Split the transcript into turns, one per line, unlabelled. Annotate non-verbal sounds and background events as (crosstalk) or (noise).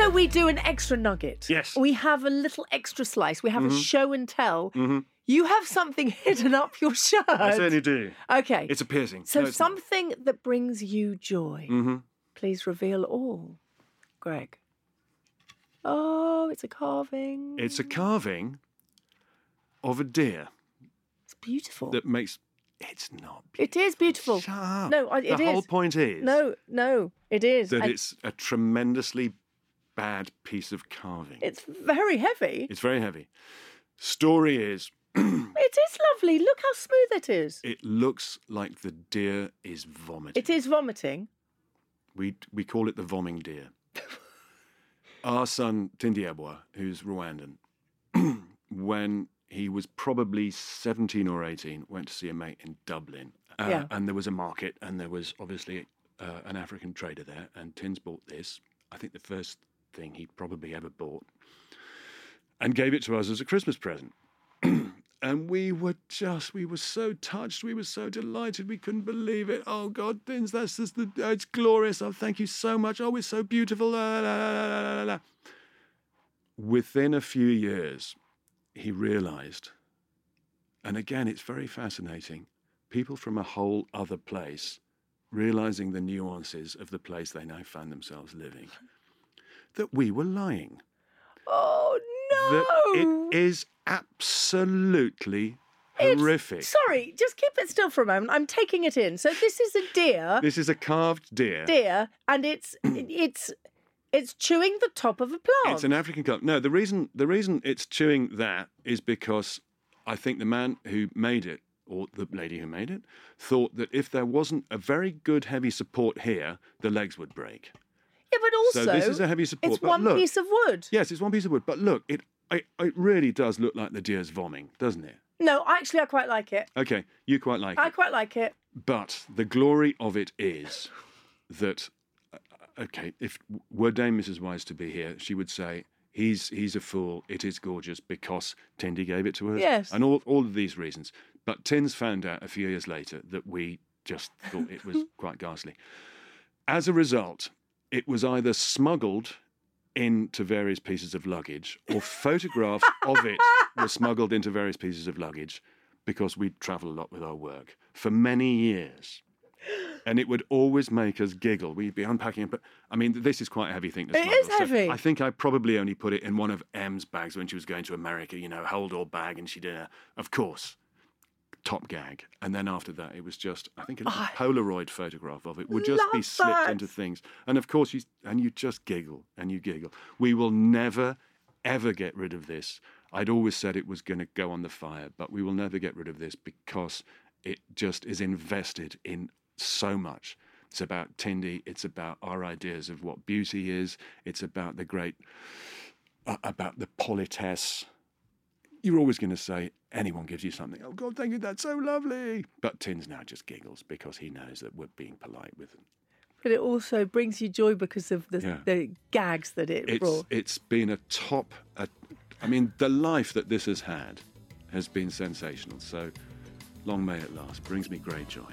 So we do an extra nugget.
Yes.
We have a little extra slice. We have
Mm-hmm.
a show and tell. You have something (laughs) hidden up your shirt.
I certainly do.
Okay.
It's a piercing.
so
No, it's not.
something that brings you joy.
Mhm.
Please reveal all, Greg. Oh, it's a carving.
It's a carving of a deer
It's beautiful.
that makes. It's not. Beautiful.
It is beautiful. No, I- it
the whole point is
No, no, it is.
that
And
it's a tremendously bad piece of carving.
it's very heavy.
It's very heavy. Story is, (clears throat)
It is lovely. Look how smooth it is.
it looks like the deer is vomiting.
It is vomiting.
We we call it the vomiting deer. (laughs) Our son Tindyebwa, who's Rwandan, (clears throat) when he was probably seventeen or eighteen, went to see a mate in Dublin, uh,
Yeah.
and there was a market, and there was obviously uh, an African trader there, and Tins bought this. I think the first thing he'd probably ever bought, and gave it to us as a Christmas present. (clears throat) And we were just, we were so touched. We were so delighted. We couldn't believe it. Oh, God, Dins, that's just the, it's glorious. Oh, thank you so much. Oh, it's so beautiful. La, la, la. Within a few years, he realized, and again, it's very fascinating, people from a whole other place realizing the nuances of the place they now found themselves living, that we were lying
Oh
that
no!
it is absolutely
It's-
horrific.
Sorry, just keep it still for a moment. I'm taking it in. So this is a deer,
This is a carved deer.
deer, and it's (clears throat) it's it's chewing the top of a plant.
It's an African carp. No, the reason the reason it's chewing that is because I think the man who made it or the lady who made it thought that if there wasn't a very good heavy support here, the legs would break.
Also
so this is a heavy support.
it's one
look,
piece of wood.
Yes, it's one piece of wood. But look, it, it it really does look like the deer's vomiting, doesn't it?
No, actually, I quite like it.
Okay, you quite like
I
it.
I quite like it.
But the glory of it is that, uh, okay, if were Dame Mrs. Wise to be here, she would say, he's, he's a fool, it is gorgeous because Tindy gave it to us.
Yes.
And all, all of these reasons. But Tins found out a few years later that we just thought it was (laughs) quite ghastly. As a result, it was either smuggled into various pieces of luggage or (laughs) photographs of it were smuggled into various pieces of luggage because we travel a lot with our work for many years. And it would always make us giggle. We'd be unpacking it, but I mean, this is quite a heavy thing to
It
smuggle.
is
So
heavy.
I think I probably only put it in one of M's bags when she was going to America, you know, hold all bag, and she did a, of course, top gag. And then after that, it was just, I think a little Polaroid photograph of it would just be slipped
that.
into things. And of course, you, and you just giggle and you giggle. We will never, ever get rid of this. I'd always said it was going to go on the fire, but we will never get rid of this because it just is invested in so much. It's about Tindy. It's about our ideas of what beauty is. It's about the great, uh, about the politesse. You're always going to say, anyone gives you something. Oh, God, thank you. That's so lovely. But Tins now just giggles because he knows that we're being polite with him.
But it also brings you joy because of the,
Yeah.
the gags that it
It's,
brought.
it's been a top, a, I mean, the life that this has had has been sensational. So long may it last. Brings me great joy.